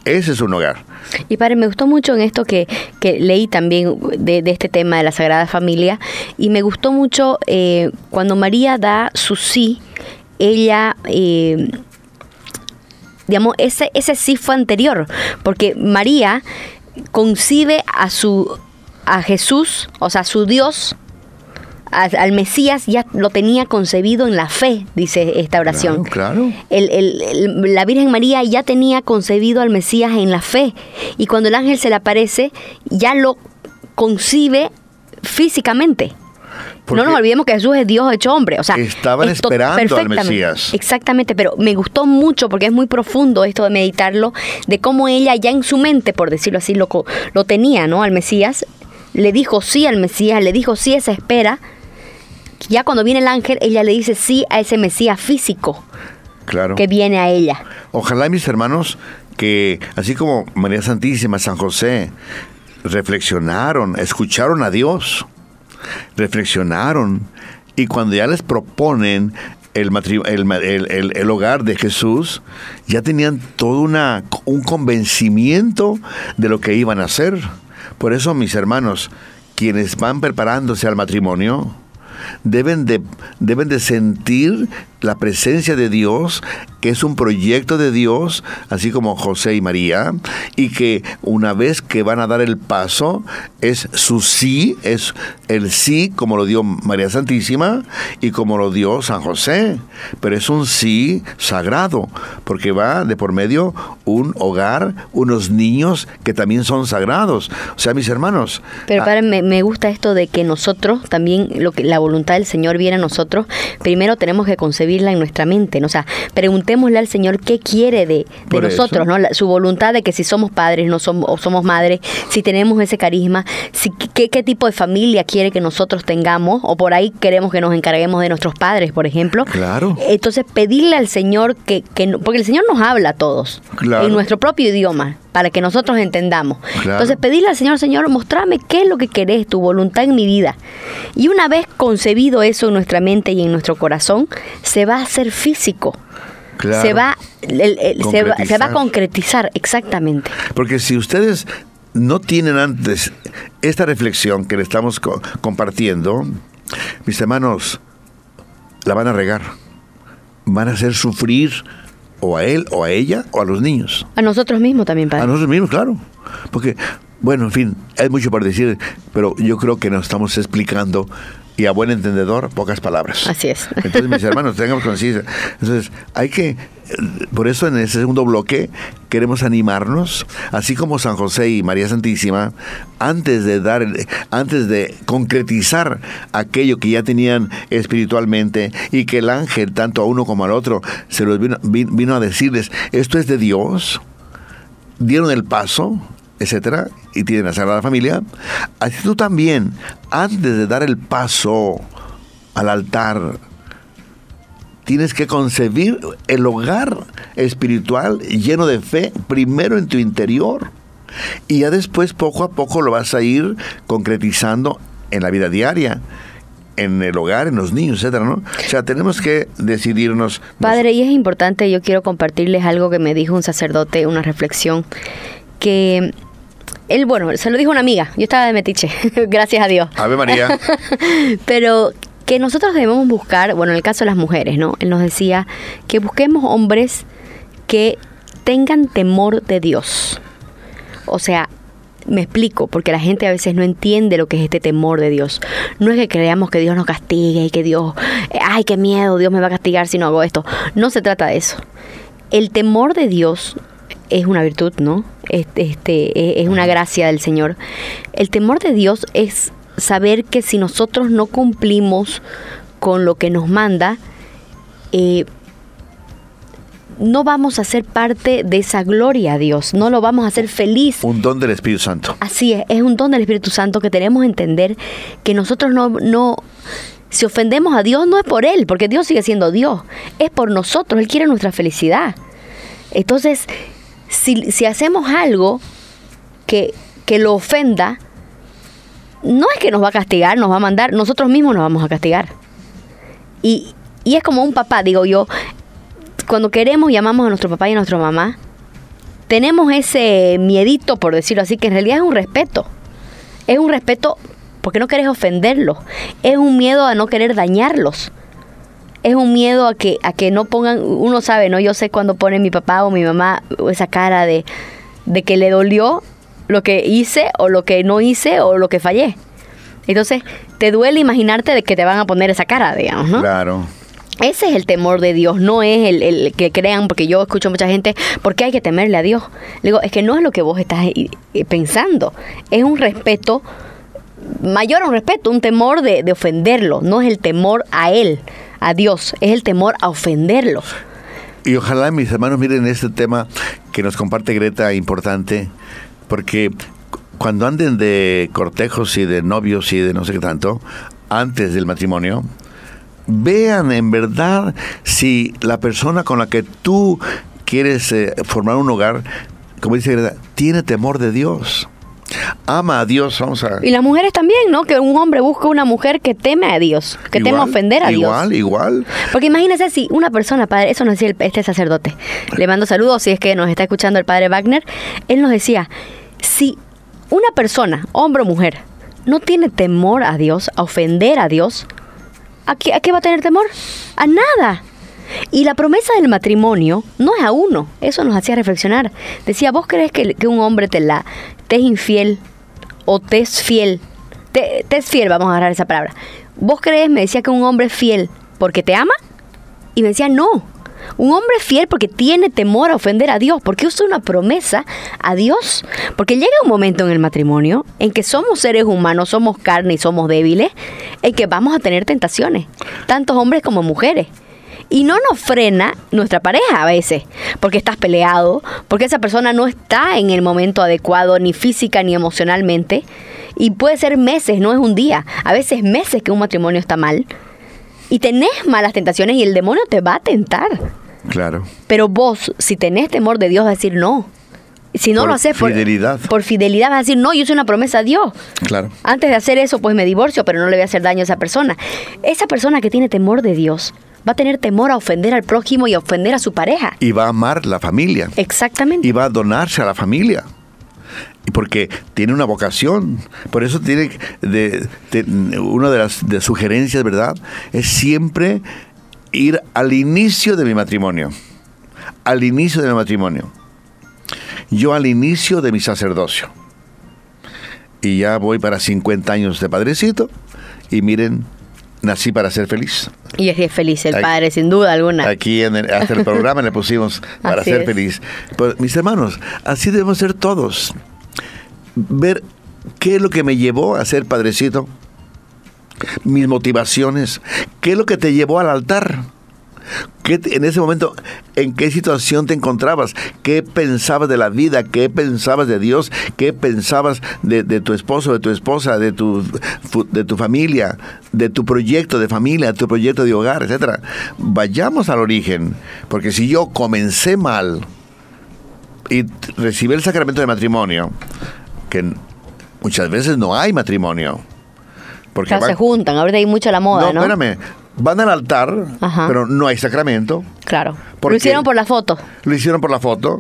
Ese es un hogar.
Y padre, me gustó mucho en esto que, que leí también de, este tema de la Sagrada Familia y me gustó mucho eh, cuando María da su sí, ella eh, Digamos, ese, ese sí fue anterior, porque María concibe a su a Jesús, o sea, a su Dios, al Mesías ya lo tenía concebido en la fe, dice esta oración.
Claro,
la Virgen María ya tenía concebido al Mesías en la fe. Y cuando el ángel se le aparece, ya lo concibe físicamente. No nos olvidemos que Jesús es Dios hecho hombre. O sea,
estaban esperando al Mesías.
Exactamente, pero me gustó mucho porque es muy profundo esto de meditarlo, de cómo ella ya en su mente, por decirlo así, lo, lo tenía, ¿no? Al Mesías, le dijo sí al Mesías, le dijo sí a esa espera. Ya cuando viene el ángel, ella le dice sí a ese Mesías físico
claro.
que viene a ella.
Ojalá mis hermanos que, así como María Santísima, San José, reflexionaron, escucharon a Dios, reflexionaron, y cuando ya les proponen el, el, el, hogar de Jesús, ya tenían todo una, un convencimiento de lo que iban a hacer. Por eso, mis hermanos, quienes van preparándose al matrimonio, deben de, deben de sentir la presencia de Dios, que es un proyecto de Dios, así como José y María, y que una vez que van a dar el paso, es su sí, es el sí como lo dio María Santísima y como lo dio San José, pero es un sí sagrado, porque va de por medio un hogar, unos niños que también son sagrados. O sea, mis hermanos.
Pero ah, padre, me, gusta esto de que nosotros también, lo que la voluntad del Señor viene a nosotros, primero tenemos que concebir en nuestra mente. ¿no? O sea, preguntémosle al Señor qué quiere de, nosotros, ¿no? su voluntad de que si somos padres no somos, o somos madres, si tenemos ese carisma, si, qué, qué tipo de familia quiere que nosotros tengamos, o por ahí queremos que nos encarguemos de nuestros padres, por ejemplo.
Claro.
Entonces, pedirle al Señor que, que porque el Señor nos habla a todos en nuestro propio idioma para que nosotros entendamos. Entonces, pedirle al Señor, Señor, mostrame qué es lo que querés, tu voluntad en mi vida. Y una vez concebido eso en nuestra mente y en nuestro corazón, se va a hacer físico. Se, va, se, va, a concretizar, exactamente.
Porque si ustedes no tienen antes esta reflexión que le estamos compartiendo, mis hermanos, la van a regar. Van a hacer sufrir o a él, o a ella, o a los niños.
A nosotros mismos también, padre.
A nosotros mismos, claro. Porque, bueno, en fin, hay mucho para decir, pero yo creo que nos estamos explicando y a buen entendedor, pocas palabras.
Así es.
Entonces, mis hermanos, tengamos conciencia. Entonces, hay que, por eso en ese segundo bloque, queremos animarnos, así como San José y María Santísima, antes de dar, antes de concretizar aquello que ya tenían espiritualmente y que el ángel, tanto a uno como al otro, se los vino, a decirles, esto es de Dios, dieron el paso, etcétera, y tienen la Sagrada Familia, así tú también, antes de dar el paso al altar, tienes que concebir el hogar espiritual lleno de fe primero en tu interior y ya después poco a poco lo vas a ir concretizando en la vida diaria en el hogar, en los niños, etcétera, ¿no? O sea, tenemos que decidirnos.
Padre, y es importante, yo quiero compartirles algo que me dijo un sacerdote, una reflexión, que él, bueno, se lo dijo una amiga. Yo estaba de metiche, gracias a Dios.
Ave María.
Pero que nosotros debemos buscar, bueno, en el caso de las mujeres, ¿no? Él nos decía que busquemos hombres que tengan temor de Dios. O sea, me explico, porque la gente a veces no entiende lo que es este temor de Dios. No es que creamos que Dios nos castigue y que Dios, ay, qué miedo, Dios me va a castigar si no hago esto. No se trata de eso. El temor de Dios es una virtud, ¿no? Este, este, es una gracia del Señor. El temor de Dios es saber que si nosotros no cumplimos con lo que nos manda, eh, no vamos a ser parte de esa gloria a Dios, no lo vamos a hacer feliz.
Un don del Espíritu Santo.
Así es, es un don del Espíritu Santo que tenemos que entender que nosotros no, no, si ofendemos a Dios no es por Él, porque Dios sigue siendo Dios, es por nosotros, Él quiere nuestra felicidad. Entonces, si, hacemos algo que, que lo ofenda, no es que nos va a castigar, nos va a mandar, nosotros mismos nos vamos a castigar. Y, y es como un papá, digo yo, cuando queremos llamamos a nuestro papá y a nuestra mamá, tenemos ese miedito, por decirlo así, que en realidad es un respeto. Es un respeto porque no querés ofenderlos. Es un miedo a no querer dañarlos es un miedo a que, a que no pongan, uno sabe, ¿no? Yo sé cuando pone mi papá o mi mamá esa cara de, de que le dolió lo que hice o lo que no hice o lo que fallé. Entonces, te duele imaginarte de que te van a poner esa cara, digamos, ¿no?
Claro.
Ese es el temor de Dios, no es el, el que crean, porque yo escucho a mucha gente, ¿por qué hay que temerle a Dios? Le digo, es que no es lo que vos estás eh, eh, pensando, es un respeto, mayor a un respeto, un temor de, de ofenderlo, no es el temor a Él, a Dios, es el temor a ofenderlo.
Y ojalá mis hermanos miren este tema que nos comparte Greta importante, porque cuando anden de cortejos y de novios y de no sé qué tanto, antes del matrimonio, vean en verdad si la persona con la que tú quieres eh, formar un hogar, como dice tiene temor de Dios. Ama a Dios, vamos a...
Y las mujeres también, ¿no? Que un hombre busca una mujer que teme a Dios, que teme ofender a
igual,
Dios.
Igual, igual.
Porque imagínese si una persona, padre, eso nos decía el- este sacerdote, le mando saludos si es que nos está escuchando el padre Wagner, él nos decía, si una persona, hombre o mujer, no tiene temor a Dios, a ofender a Dios, ¿a qué, a qué va a tener temor? A nada. Y la promesa del matrimonio no es a uno, eso nos hacía reflexionar. Decía, ¿vos crees que, un hombre te la te es infiel o te es fiel? Te, te es fiel, vamos a agarrar esa palabra. ¿Vos crees, me decía que un hombre es fiel porque te ama? Y me decía, no. Un hombre fiel porque tiene temor a ofender a Dios, porque usa una promesa a Dios. Porque llega un momento en el matrimonio en que somos seres humanos, somos carne y somos débiles, en que vamos a tener tentaciones, tantos hombres como mujeres. Y no nos frena nuestra pareja a veces, porque estás peleado, porque esa persona no está en el momento adecuado, ni física ni emocionalmente. Y puede ser meses, no es un día, a veces meses que un matrimonio está mal. Y tenés malas tentaciones y el demonio te va a tentar.
Claro.
Pero vos, si tenés temor de Dios, vas a decir no. Si no
Por
lo haces por
fidelidad.
por fidelidad, vas a decir no, yo hice una promesa a Dios.
Claro.
Antes de hacer eso, pues me divorcio, pero no le voy a hacer daño a esa persona. Esa persona que tiene temor de Dios va a tener temor a ofender al prójimo y a ofender a su pareja.
Y va a amar la familia.
Exactamente.
y va a donarse a la familia. Y porque tiene una vocación. Por eso tiene de, de- una de las de sugerencias, ¿verdad? Es siempre ir al inicio de mi matrimonio. Al inicio de mi matrimonio. Yo al inicio de mi sacerdocio. Y ya voy para 50 años de padrecito. Y miren, nací para ser feliz.
Y es feliz el
Aquí-
padre, sin duda alguna.
Aquí en el, hasta el programa le pusimos para
Así
ser
es.
feliz. Pues, mis hermanos, así debemos ser todos. Ver qué es lo que me llevó a ser padrecito, mis motivaciones, qué es lo que te llevó al altar. ¿Qué en ese momento, ¿en qué situación te encontrabas? ¿Qué pensabas de la vida? ¿Qué pensabas de Dios? ¿Qué pensabas de, de tu esposo, de tu esposa, de tu, de tu familia, de tu proyecto de familia, tu proyecto de hogar, etcétera? Vayamos al origen, porque si yo comencé mal y recibí el sacramento de matrimonio, que muchas veces no hay matrimonio. Porque
Claro, se
van-
juntan, ahorita hay mucho la moda,
no,
¿no?
espérame. Van al altar,
Ajá.
pero no hay sacramento.
Claro.
¿Por
Lo hicieron por la foto.
Lo hicieron por la foto.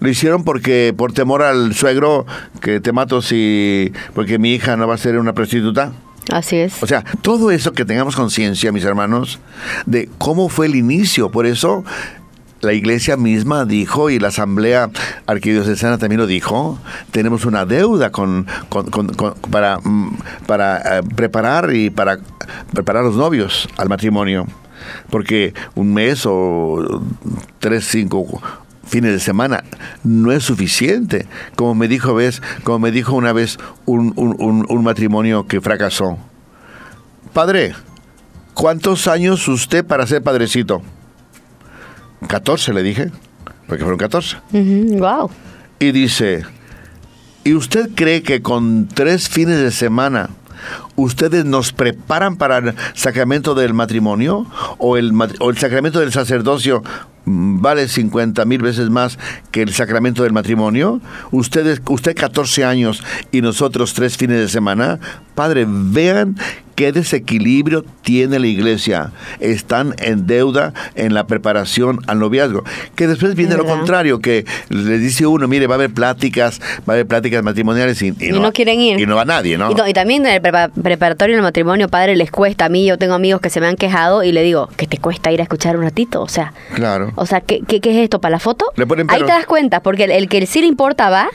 Lo hicieron porque por temor al suegro que te mato si porque mi hija no va a ser una prostituta.
Así es.
O sea, todo eso que tengamos conciencia, mis hermanos, de cómo fue el inicio. Por eso la iglesia misma dijo, y la asamblea arquidiocesana también lo dijo, tenemos una deuda con, para, mm, para eh, preparar y para preparar los novios al matrimonio. Porque un mes o tres, cinco fines de semana no es suficiente. Como me dijo, ves, como me dijo una vez un- un- un matrimonio que fracasó. Padre, ¿cuántos años usted para ser padrecito? 14 le dije, porque fueron 14.
wow.
Y dice, ¿y usted cree que con tres fines de semana ustedes nos preparan para el sacramento del matrimonio? ¿O el, o el sacramento del sacerdocio mm, vale 50 mil veces más que el sacramento del matrimonio? Ustedes, usted 14 años y nosotros tres fines de semana. Padre, vean ¿Qué desequilibrio tiene la iglesia? Están en deuda en la preparación al noviazgo. Que después viene lo contrario, que le dice uno, mire, va a haber pláticas, va a haber pláticas matrimoniales y,
no, quieren ir.
Y no va nadie, ¿no?
Y, también en el preparatorio del matrimonio, padre, les cuesta. A mí yo tengo amigos que se me han quejado y le digo, que te cuesta ir a escuchar un ratito? O sea,
claro.
O sea, ¿qué, qué, es esto? ¿Para la foto?
Ahí
te das cuenta, porque el, que sí le importa va.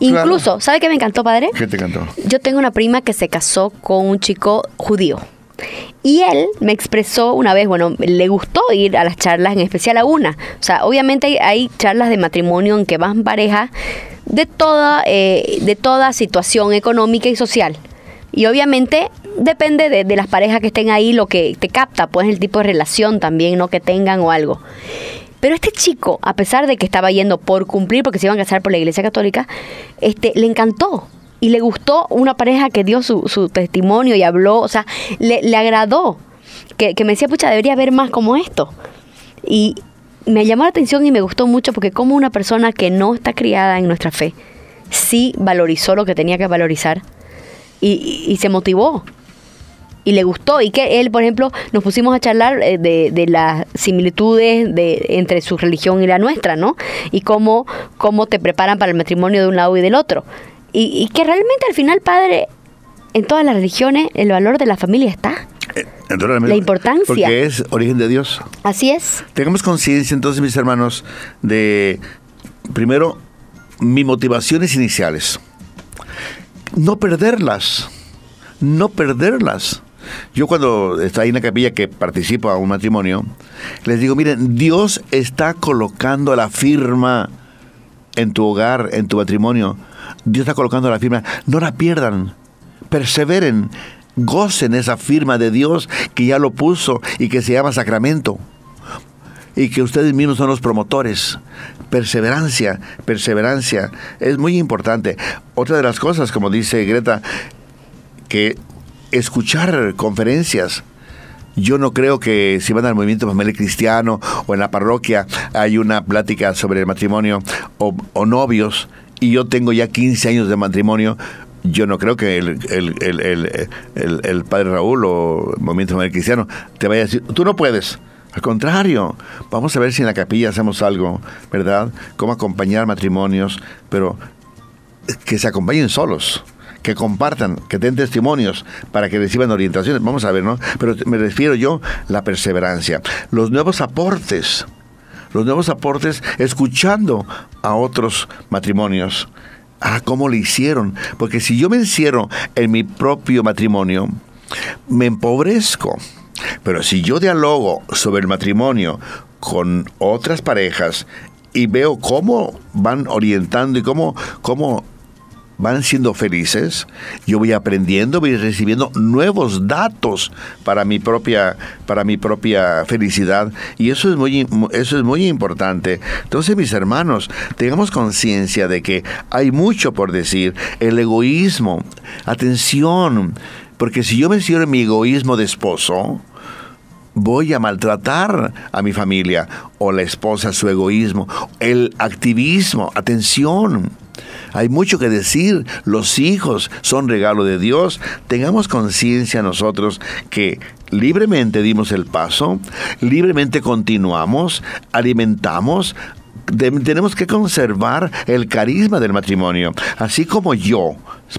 Incluso, ¿sabe qué me encantó, padre?
¿Qué te encantó?
Yo tengo una prima que se casó con un chico judío. Y él me expresó una vez, bueno, le gustó ir a las charlas, en especial a una. O sea, obviamente hay, charlas de matrimonio en que van parejas de toda, eh, de toda situación económica y social. Y obviamente depende de, las parejas que estén ahí, lo que te capta, pues el tipo de relación también, ¿no? Que tengan o algo. Pero este chico, a pesar de que estaba yendo por cumplir, porque se iban a casar por la iglesia católica, este, le encantó y le gustó una pareja que dio su, su testimonio y habló, o sea, le, le agradó, que, que, me decía, pucha, debería haber más como esto. Y me llamó la atención y me gustó mucho porque como una persona que no está criada en nuestra fe, sí valorizó lo que tenía que valorizar y, y, se motivó y le gustó y que él, por ejemplo, nos pusimos a charlar eh, de, de, las similitudes de, entre su religión y la nuestra, ¿no? Y cómo, cómo te preparan para el matrimonio de un lado y del otro. Y, que realmente al final, padre, en todas las religiones el valor de la familia está.
Eh, la
importancia.
Porque es origen de Dios.
Así es.
Tengamos conciencia entonces, mis hermanos, de, primero, mis motivaciones iniciales. No perderlas. No perderlas. Yo cuando estoy en la capilla que participo a un matrimonio, les digo, miren, Dios está colocando la firma en tu hogar, en tu matrimonio Dios está colocando la firma. No la pierdan. Perseveren. Gocen esa firma de Dios que ya lo puso y que se llama sacramento. Y que ustedes mismos son los promotores. Perseverancia, perseverancia. Es muy importante. Otra de las cosas, como dice Greta, que escuchar conferencias, yo no creo que si van al movimiento familiar cristiano o en la parroquia hay una plática sobre el matrimonio o, o novios y yo tengo ya 15 años de matrimonio, yo no creo que el, el, padre Raúl o el Movimiento Cristiano te vaya a decir, tú no puedes. Al contrario, vamos a ver si en la capilla hacemos algo, ¿verdad? Cómo acompañar matrimonios, pero que se acompañen solos que compartan, que den testimonios para que reciban orientaciones. Vamos a ver, ¿no? Pero me refiero yo la perseverancia. Los nuevos aportes los nuevos aportes escuchando a otros matrimonios. Ah, cómo le hicieron. Porque si yo me encierro en mi propio matrimonio, me empobrezco. Pero si yo dialogo sobre el matrimonio con otras parejas y veo cómo van orientando y cómo, cómo van siendo felices, yo voy aprendiendo, voy recibiendo nuevos datos para mi propia, para mi propia felicidad. Y eso es muy, eso es muy importante. Entonces, mis hermanos, tengamos conciencia de que hay mucho por decir. El egoísmo, atención, porque si yo me cierro en mi egoísmo de esposo, voy a maltratar a mi familia o la esposa su egoísmo, el activismo, atención. Hay mucho que decir. Los hijos son regalo de Dios. Tengamos conciencia nosotros que libremente dimos el paso, libremente continuamos, alimentamos, tenemos que conservar el carisma del matrimonio. Así como yo,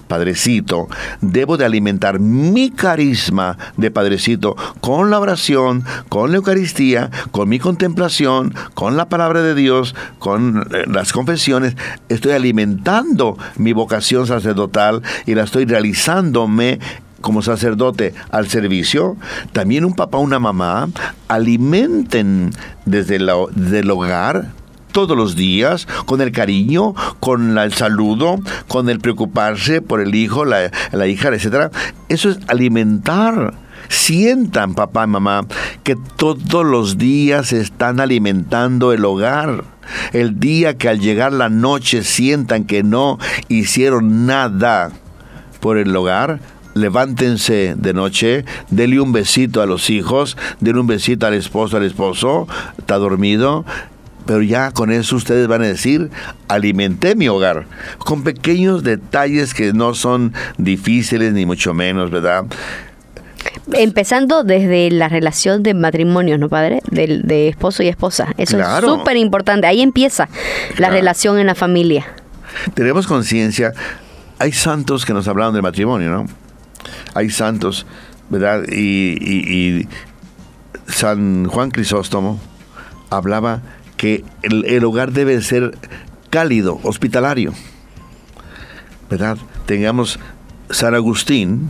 padrecito, debo de alimentar mi carisma de padrecito con la oración, con la Eucaristía, con mi contemplación, con la palabra de Dios, con eh, las confesiones. Estoy alimentando mi vocación sacerdotal y la estoy realizándome como sacerdote al servicio, también un papá, una mamá, alimenten desde, desde el hogar todos los días, con el cariño, con el saludo, con el preocuparse por el hijo, la, hija, etc. Eso es alimentar. Sientan, papá y mamá, que todos los días están alimentando el hogar. El día que al llegar la noche sientan que no hicieron nada por el hogar, levántense de noche, denle un besito a los hijos, denle un besito al esposo, al esposo, está dormido, pero ya con eso ustedes van a decir, alimenté mi hogar, con pequeños detalles que no son difíciles ni mucho menos, ¿verdad?
Empezando desde la relación de matrimonio, ¿no, padre? De, de esposo y esposa. Eso
Claro.
es súper importante. Ahí empieza la
Claro.
relación en la familia.
Tenemos conciencia. Hay santos que nos hablaron del matrimonio, ¿no? Hay santos, ¿verdad? Y, y- y San Juan Crisóstomo hablaba que el, el hogar debe ser cálido, hospitalario, ¿verdad? Tengamos San Agustín,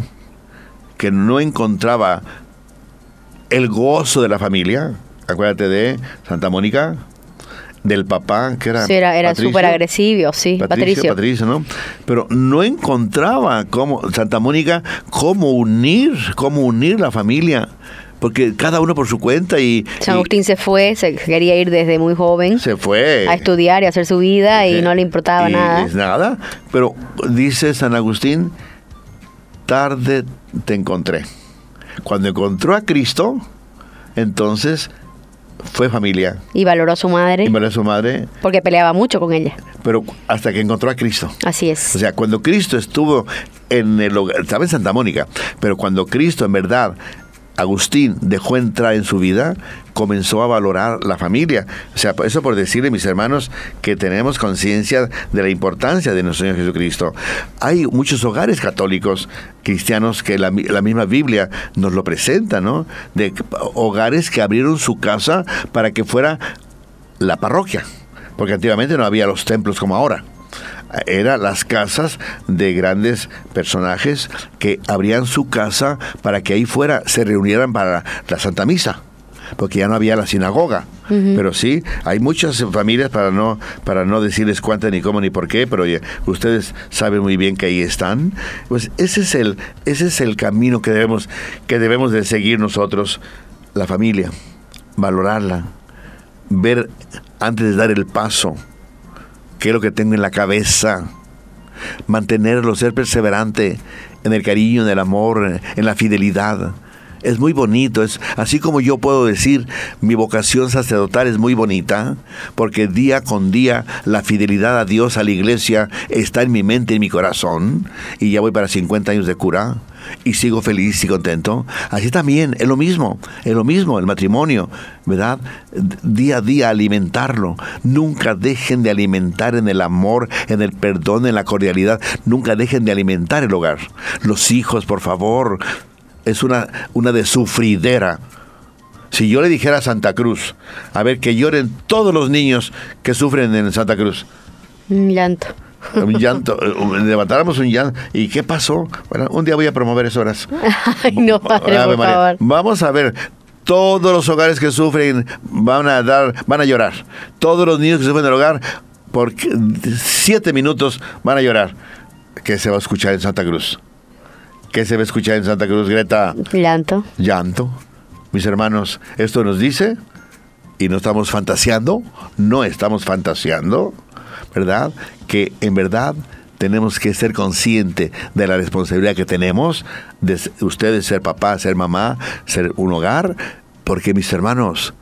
que no encontraba el gozo de la familia. Acuérdate de Santa Mónica, del papá, que era.
Sí, era, súper agresivo, sí,
Patricio,
Patricio.
Patricio, ¿no? Pero no encontraba cómo, Santa Mónica, cómo unir, cómo unir la familia, porque cada uno por su cuenta y,
San
y
Agustín se fue, se quería ir desde muy joven
se fue
a estudiar y a hacer su vida y no le importaba
Y
nada.
es nada. Pero dice San Agustín, tarde te encontré. Cuando encontró a Cristo, entonces fue familia.
Y valoró a su madre
Y María su madre,
porque peleaba mucho con ella.
pero hasta que encontró a Cristo.
Así es.
O sea, cuando Cristo estuvo en el hogar, estaba en Santa Mónica, pero cuando Cristo en verdad, Agustín dejó entrar en su vida, comenzó a valorar la familia. O sea, eso por decirle, mis hermanos, que tenemos conciencia de la importancia de nuestro Señor Jesucristo. Hay muchos hogares católicos cristianos que la, la misma Biblia nos lo presenta, ¿no? De hogares que abrieron su casa para que fuera la parroquia, porque antiguamente no había los templos como ahora. Eran las casas de grandes personajes que abrían su casa para que ahí fuera se reunieran para la Santa Misa, porque ya no había la sinagoga. Pero sí, hay muchas familias para no para no decirles cuántas ni cómo ni por qué, pero ya ustedes saben muy bien que ahí están. Pues ese es el ese es el camino que debemos que debemos de seguir nosotros, la familia, valorarla, ver antes de dar el paso qué es lo que tengo en la cabeza, mantenerlo, ser perseverante en el cariño, en el amor, en la fidelidad. Es muy bonito, es así como yo puedo decir, mi vocación sacerdotal es muy bonita, porque día con día la fidelidad a Dios, a la iglesia, está en mi mente, en mi corazón, y ya voy para 50 años de cura, y sigo feliz y contento. Así también, es lo mismo, es lo mismo el matrimonio, ¿verdad? Día a día alimentarlo. Nunca dejen de alimentar en el amor, en el perdón, en la cordialidad. Nunca dejen de alimentar el hogar. Los hijos, por favor, es una, una de sufridera. Si yo le dijera a Santa Cruz, a ver, que lloren todos los niños que sufren en Santa Cruz,
Un llanto.
un llanto, eh, levantáramos un llanto. ¿Y qué pasó? Bueno, un día voy a promover eso, horas.
Ay, no, padre, por favor.
Vamos a ver. Todos los hogares que sufren van a dar, van a llorar. Todos los niños que sufren del hogar, por siete minutos van a llorar. ¿Qué se va a escuchar en Santa Cruz? ¿Qué se va a escuchar en Santa Cruz, Greta?
Llanto.
Llanto. Mis hermanos, esto nos dice, y no estamos fantaseando, no estamos fantaseando, ¿verdad? Que en verdad tenemos que ser conscientes de la responsabilidad que tenemos de ustedes ser papá, ser mamá, ser un hogar, porque mis hermanos,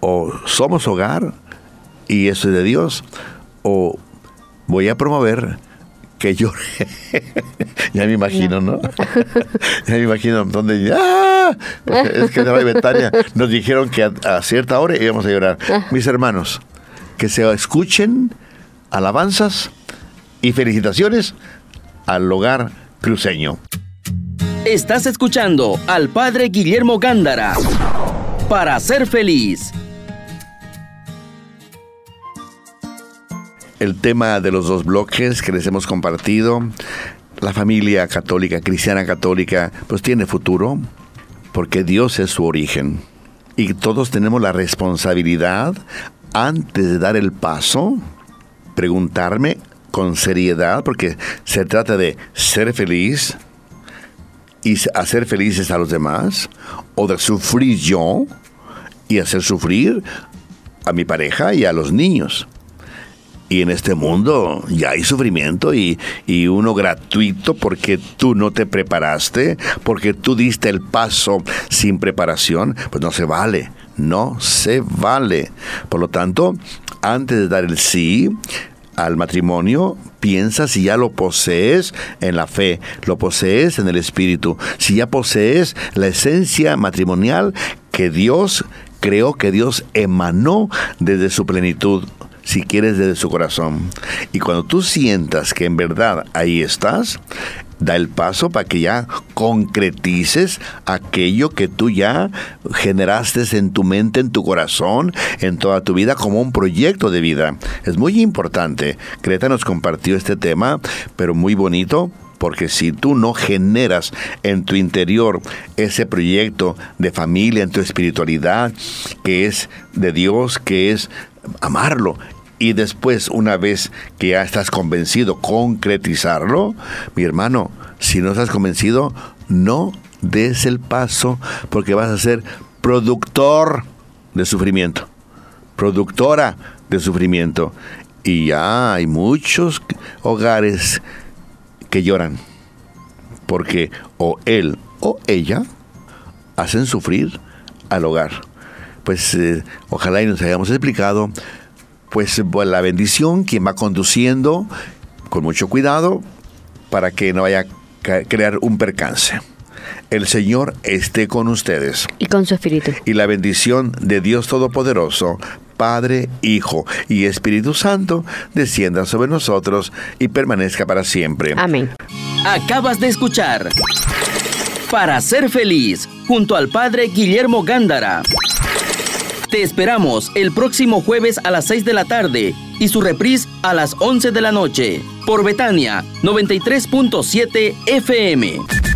o somos hogar y eso es de Dios, o voy a promover que llore. ya me imagino, ¿no? ya me imagino donde ¡Ah! es que en Radio Betania nos dijeron que a, a cierta hora íbamos a llorar. Mis hermanos, que se escuchen alabanzas y felicitaciones al hogar cruceño.
Estás escuchando al Padre Guillermo Gándara. Para ser feliz.
El tema de los dos bloques que les hemos compartido. La familia católica, cristiana católica, pues tiene futuro, porque Dios es su origen. Y todos tenemos la responsabilidad, antes de dar el paso, preguntarme con seriedad, porque se trata de ser feliz y hacer felices a los demás, o de sufrir yo y hacer sufrir a mi pareja y a los niños. Y en este mundo ya hay sufrimiento y, y, uno gratuito porque tú no te preparaste, porque tú diste el paso sin preparación, pues no se vale, no se vale. Por lo tanto, antes de dar el sí, al matrimonio, piensa si ya lo posees en la fe, lo posees en el espíritu, si ya posees la esencia matrimonial que Dios creó, que Dios emanó desde su plenitud si quieres desde su corazón. Y cuando tú sientas que en verdad ahí estás, da el paso para que ya concretices aquello que tú ya generaste en tu mente, en tu corazón, en toda tu vida como un proyecto de vida. Es muy importante. Creta nos compartió este tema, pero muy bonito porque si tú no generas en tu interior ese proyecto de familia, en tu espiritualidad, que es de Dios, que es amarlo, y después, una vez que ya estás convencido, concretizarlo, mi hermano, si no estás convencido, no des el paso porque vas a ser productor de sufrimiento, productora de sufrimiento. Y ya hay muchos hogares que lloran porque o él o ella hacen sufrir al hogar. Pues eh, ojalá y nos hayamos explicado pues la bendición, quien va conduciendo con mucho cuidado para que no vaya a crear un percance. El Señor esté con ustedes.
Y con su Espíritu.
Y la bendición de Dios Todopoderoso, Padre, Hijo y Espíritu Santo, descienda sobre nosotros y permanezca para siempre.
Amén.
Acabas de escuchar Para ser feliz, junto al Padre Guillermo Gándara. Te esperamos el próximo jueves a las 6 de la tarde y su reprise a las 11 de la noche por Betania 93.7 FM.